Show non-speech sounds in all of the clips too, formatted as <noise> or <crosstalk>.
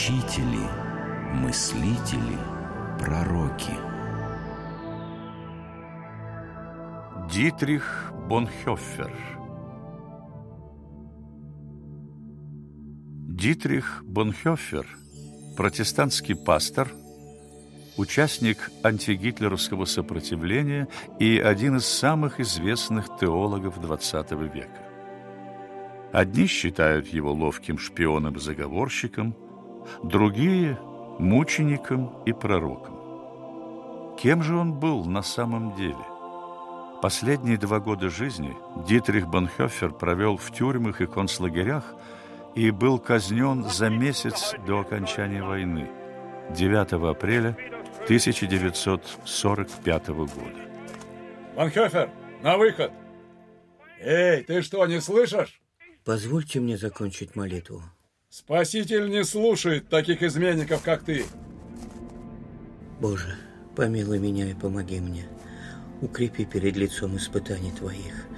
учители, мыслители, пророки. Дитрих Бонхёффер Дитрих Бонхёффер, протестантский пастор, участник антигитлеровского сопротивления и один из самых известных теологов XX века. Одни считают его ловким шпионом и заговорщиком, другие – мучеником и пророком. Кем же он был на самом деле? Последние два года жизни Дитрих Бонхёфер провел в тюрьмах и концлагерях и был казнен за месяц до окончания войны, 9 апреля 1945 года. Бонхёфер, на выход! Эй, ты что, не слышишь? Позвольте мне закончить молитву. Спаситель не слушает таких изменников, как ты. Боже, помилуй меня и помоги мне. Укрепи перед лицом испытаний Твоих.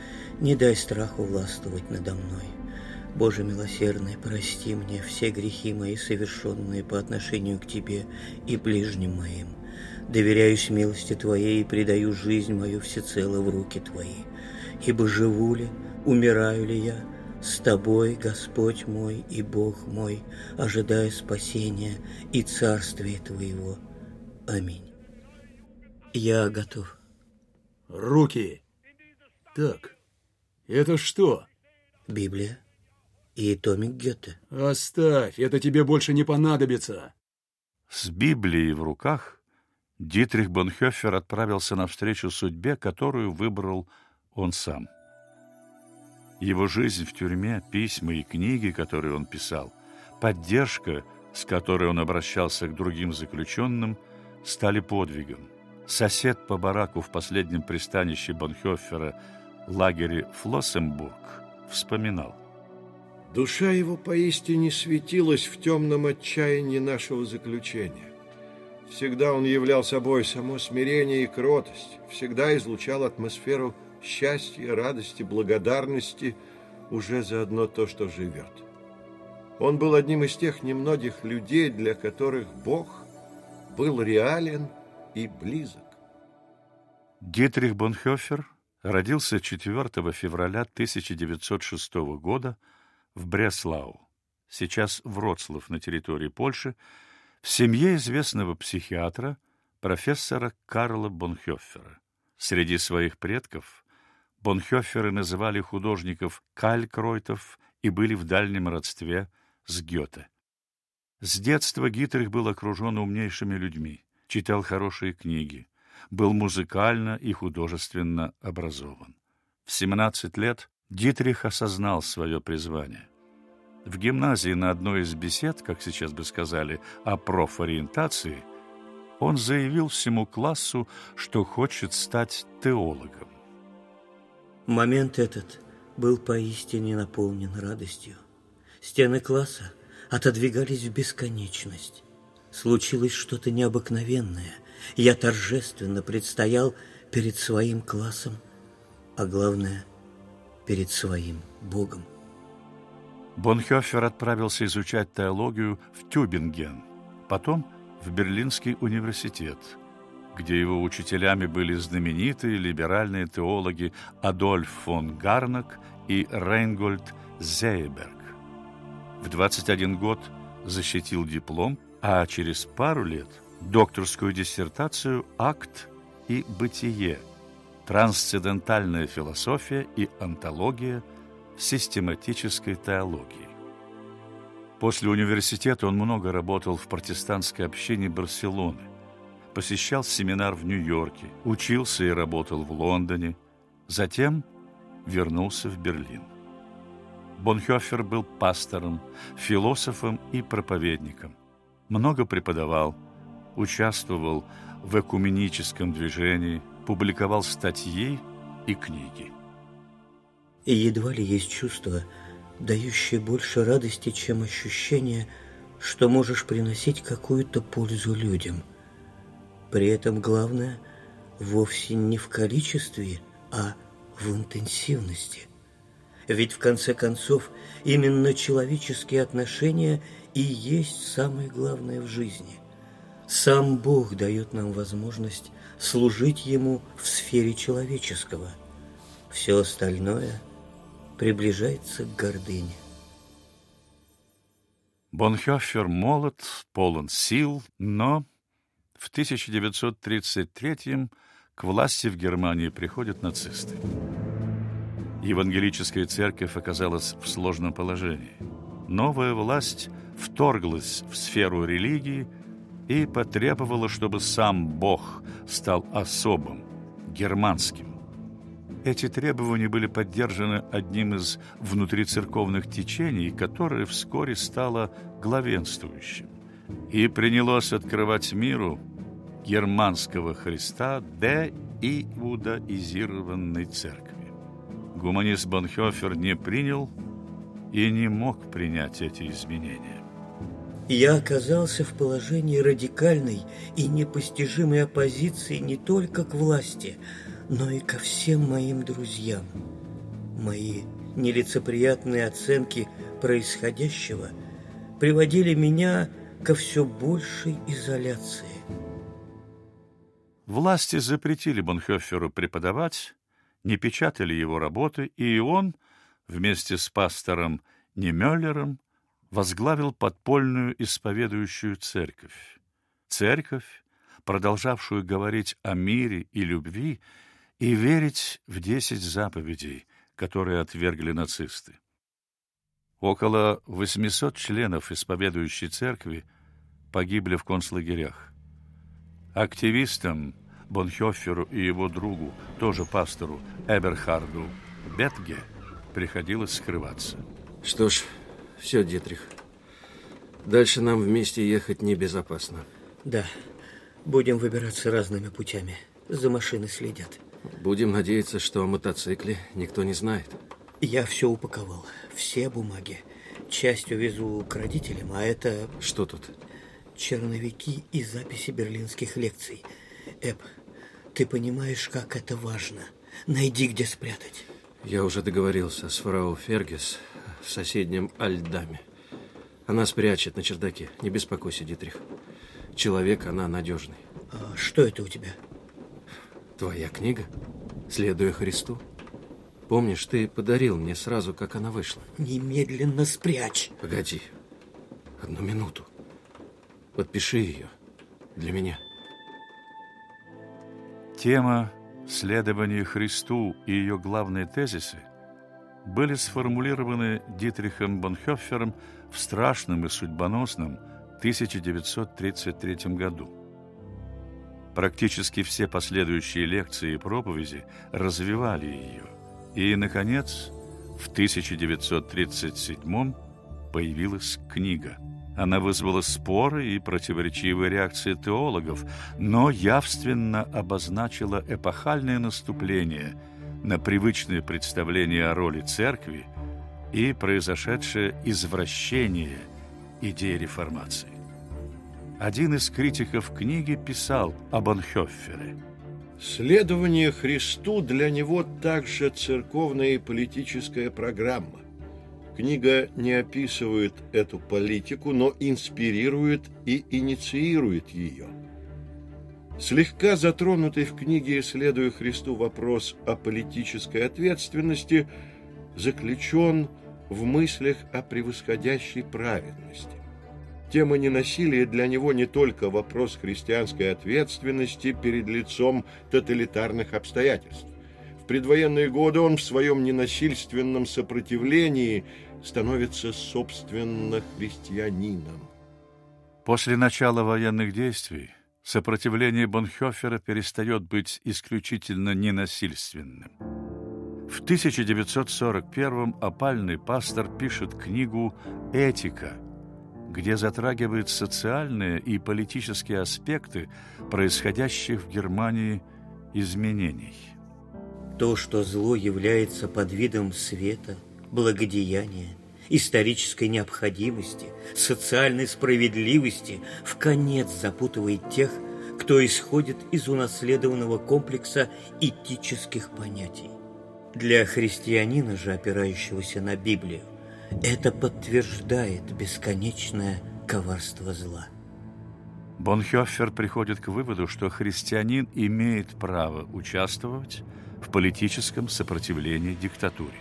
Не дай страху властвовать надо мной. Боже милосердный, прости мне все грехи мои, совершенные по отношению к Тебе и ближним моим. Доверяюсь милости Твоей и предаю жизнь мою всецело в руки Твои. Ибо живу ли, умираю ли я, с тобой, Господь мой и Бог мой, ожидая спасения и царствия Твоего. Аминь. Я готов. Руки. Так, это что? Библия и томик Гёте. Оставь, это тебе больше не понадобится. С Библией в руках Дитрих Бонхёфер отправился навстречу судьбе, которую выбрал он сам. Его жизнь в тюрьме, письма и книги, которые он писал, поддержка, с которой он обращался к другим заключенным, стали подвигом. Сосед по бараку в последнем пристанище Бонхёфера, лагере Флоссенбург, вспоминал. Душа его поистине светилась в темном отчаянии нашего заключения. Всегда он являл собой само смирение и кротость, всегда излучал атмосферу счастья, радости, благодарности уже за одно то, что живет. Он был одним из тех немногих людей, для которых Бог был реален и близок. Дитрих Бонхёфер родился 4 февраля 1906 года в Бреслау, сейчас Вроцлав на территории Польши, в семье известного психиатра, профессора Карла Бонхёфера. Среди своих предков Бонхёферы называли художников калькройтов и были в дальнем родстве с Гёте. С детства Гитрих был окружен умнейшими людьми, читал хорошие книги, был музыкально и художественно образован. В 17 лет Дитрих осознал свое призвание. В гимназии на одной из бесед, как сейчас бы сказали, о профориентации, он заявил всему классу, что хочет стать теологом. Момент этот был поистине наполнен радостью. Стены класса отодвигались в бесконечность. Случилось что-то необыкновенное. Я торжественно предстоял перед своим классом, а главное, перед своим Богом. Бонхёфер отправился изучать теологию в Тюбинген, потом в Берлинский университет – где его учителями были знаменитые либеральные теологи Адольф фон Гарнак и Рейнгольд Зейберг. В 21 год защитил диплом, а через пару лет докторскую диссертацию «Акт и бытие. Трансцендентальная философия и антология систематической теологии». После университета он много работал в протестантской общине Барселоны посещал семинар в Нью-Йорке, учился и работал в Лондоне, затем вернулся в Берлин. Бонхёфер был пастором, философом и проповедником. Много преподавал, участвовал в экуменическом движении, публиковал статьи и книги. И едва ли есть чувство, дающее больше радости, чем ощущение, что можешь приносить какую-то пользу людям – при этом главное вовсе не в количестве, а в интенсивности. Ведь в конце концов именно человеческие отношения и есть самое главное в жизни. Сам Бог дает нам возможность служить Ему в сфере человеческого. Все остальное приближается к гордыне. Бонхёфер молод, полон сил, но в 1933 к власти в Германии приходят нацисты. Евангелическая церковь оказалась в сложном положении. Новая власть вторглась в сферу религии и потребовала, чтобы сам Бог стал особым, германским. Эти требования были поддержаны одним из внутрицерковных течений, которое вскоре стало главенствующим и принялось открывать миру германского Христа де иудаизированной церкви. Гуманист Бонхёфер не принял и не мог принять эти изменения. Я оказался в положении радикальной и непостижимой оппозиции не только к власти – но и ко всем моим друзьям. Мои нелицеприятные оценки происходящего приводили меня ко все большей изоляции. Власти запретили Бонхёферу преподавать, не печатали его работы, и он вместе с пастором Немеллером возглавил подпольную исповедующую церковь. Церковь, продолжавшую говорить о мире и любви, и верить в десять заповедей, которые отвергли нацисты. Около 800 членов исповедующей церкви погибли в концлагерях. Активистам Бонхёферу и его другу, тоже пастору Эберхарду Бетге, приходилось скрываться. Что ж, все, Дитрих. Дальше нам вместе ехать небезопасно. Да, будем выбираться разными путями. За машиной следят. Будем надеяться, что о мотоцикле никто не знает. Я все упаковал, все бумаги. Часть увезу к родителям, а это... Что тут? Черновики и записи берлинских лекций. Эб, ты понимаешь, как это важно. Найди, где спрятать. Я уже договорился с фрау Фергес в соседнем Альдаме. Она спрячет на чердаке. Не беспокойся, Дитрих. Человек, она надежный. А что это у тебя? Твоя книга? Следуя Христу? Помнишь, ты подарил мне сразу, как она вышла? Немедленно спрячь. Погоди. Одну минуту. Подпиши ее. Для меня. Тема следования Христу и ее главные тезисы были сформулированы Дитрихом Бонхёффером в страшном и судьбоносном 1933 году. Практически все последующие лекции и проповеди развивали ее. И, наконец, в 1937 появилась книга. Она вызвала споры и противоречивые реакции теологов, но явственно обозначила эпохальное наступление на привычные представления о роли церкви и произошедшее извращение идеи реформации. Один из критиков книги писал об Анхёффере. Следование Христу для него также церковная и политическая программа. Книга не описывает эту политику, но инспирирует и инициирует ее. Слегка затронутый в книге «Следуя Христу» вопрос о политической ответственности заключен в мыслях о превосходящей праведности. Тема ненасилия для него не только вопрос христианской ответственности перед лицом тоталитарных обстоятельств. Предвоенные годы он в своем ненасильственном сопротивлении становится собственно христианином. После начала военных действий сопротивление Бонхёфера перестает быть исключительно ненасильственным. В 1941 опальный пастор пишет книгу «Этика», где затрагивают социальные и политические аспекты происходящих в Германии изменений. То, что зло является под видом света, благодеяния, исторической необходимости, социальной справедливости, в конец запутывает тех, кто исходит из унаследованного комплекса этических понятий. Для христианина же, опирающегося на Библию, Это подтверждает бесконечное коварство зла. Бонхёффер приходит к выводу, что христианин имеет право участвовать в политическом сопротивлении диктатуре.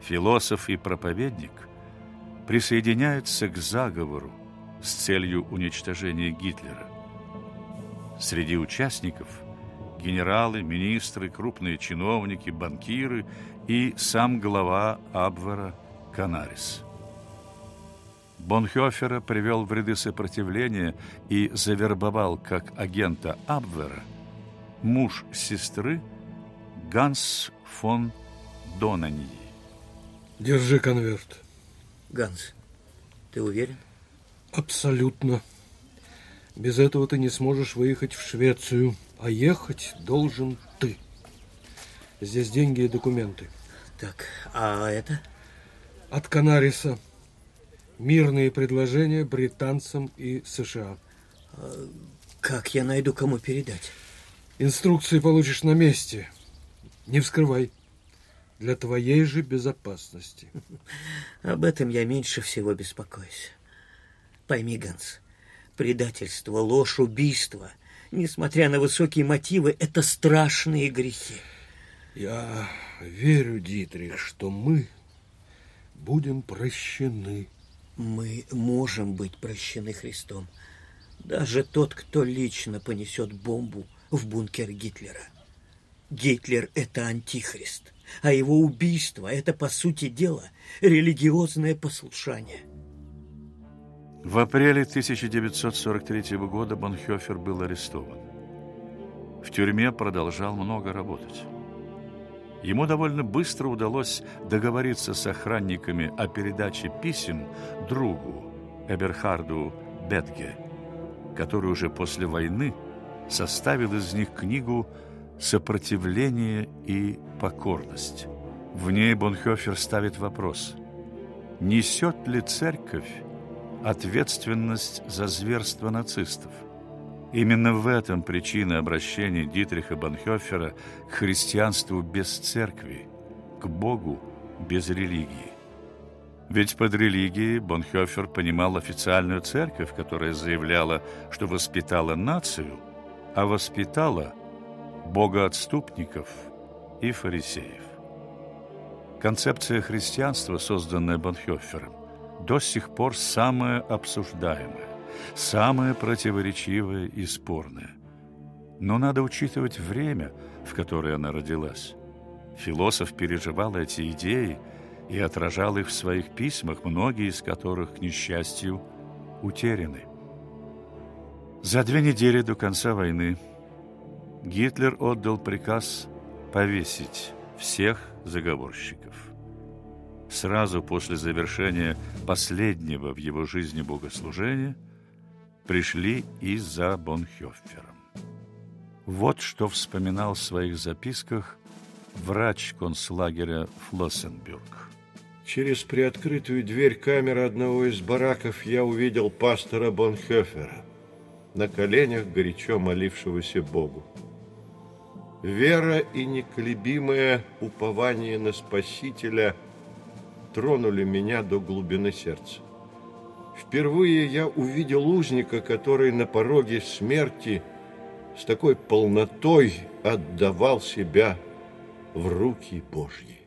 Философ и проповедник присоединяются к заговору с целью уничтожения Гитлера. Среди участников – генералы, министры, крупные чиновники, банкиры и сам глава Абвера Канарис. Бонхёфера привел в ряды сопротивления и завербовал как агента Абвера муж сестры Ганс фон Донаньи. Держи конверт. Ганс, ты уверен? Абсолютно. Без этого ты не сможешь выехать в Швецию, а ехать должен ты. Здесь деньги и документы. Так, а это? От Канариса. Мирные предложения британцам и США. А как я найду, кому передать? Инструкции получишь на месте. Не вскрывай. Для твоей же безопасности. <laughs> Об этом я меньше всего беспокоюсь. Пойми, Ганс, предательство, ложь, убийство, несмотря на высокие мотивы, это страшные грехи. Я верю, Дитрих, что мы будем прощены. Мы можем быть прощены Христом. Даже тот, кто лично понесет бомбу в бункер Гитлера. Гитлер – это антихрист, а его убийство – это, по сути дела, религиозное послушание. В апреле 1943 года Бонхёфер был арестован. В тюрьме продолжал много работать. Ему довольно быстро удалось договориться с охранниками о передаче писем другу Эберхарду Бетге, который уже после войны составил из них книгу «Сопротивление и покорность». В ней Бонхёфер ставит вопрос, несет ли церковь ответственность за зверство нацистов? Именно в этом причина обращения Дитриха Бонхёфера к христианству без церкви, к Богу без религии. Ведь под религией Бонхёфер понимал официальную церковь, которая заявляла, что воспитала нацию, а воспитала богоотступников и фарисеев. Концепция христианства, созданная Бонхёфером, до сих пор самая обсуждаемая самое противоречивое и спорное. Но надо учитывать время, в которое она родилась. Философ переживал эти идеи и отражал их в своих письмах, многие из которых, к несчастью, утеряны. За две недели до конца войны Гитлер отдал приказ повесить всех заговорщиков. Сразу после завершения последнего в его жизни богослужения – пришли и за Бонхёффером. Вот что вспоминал в своих записках врач концлагеря Флоссенбюрг. Через приоткрытую дверь камеры одного из бараков я увидел пастора Бонхёфера, на коленях горячо молившегося Богу. Вера и неколебимое упование на Спасителя тронули меня до глубины сердца. Впервые я увидел узника, который на пороге смерти с такой полнотой отдавал себя в руки Божьи.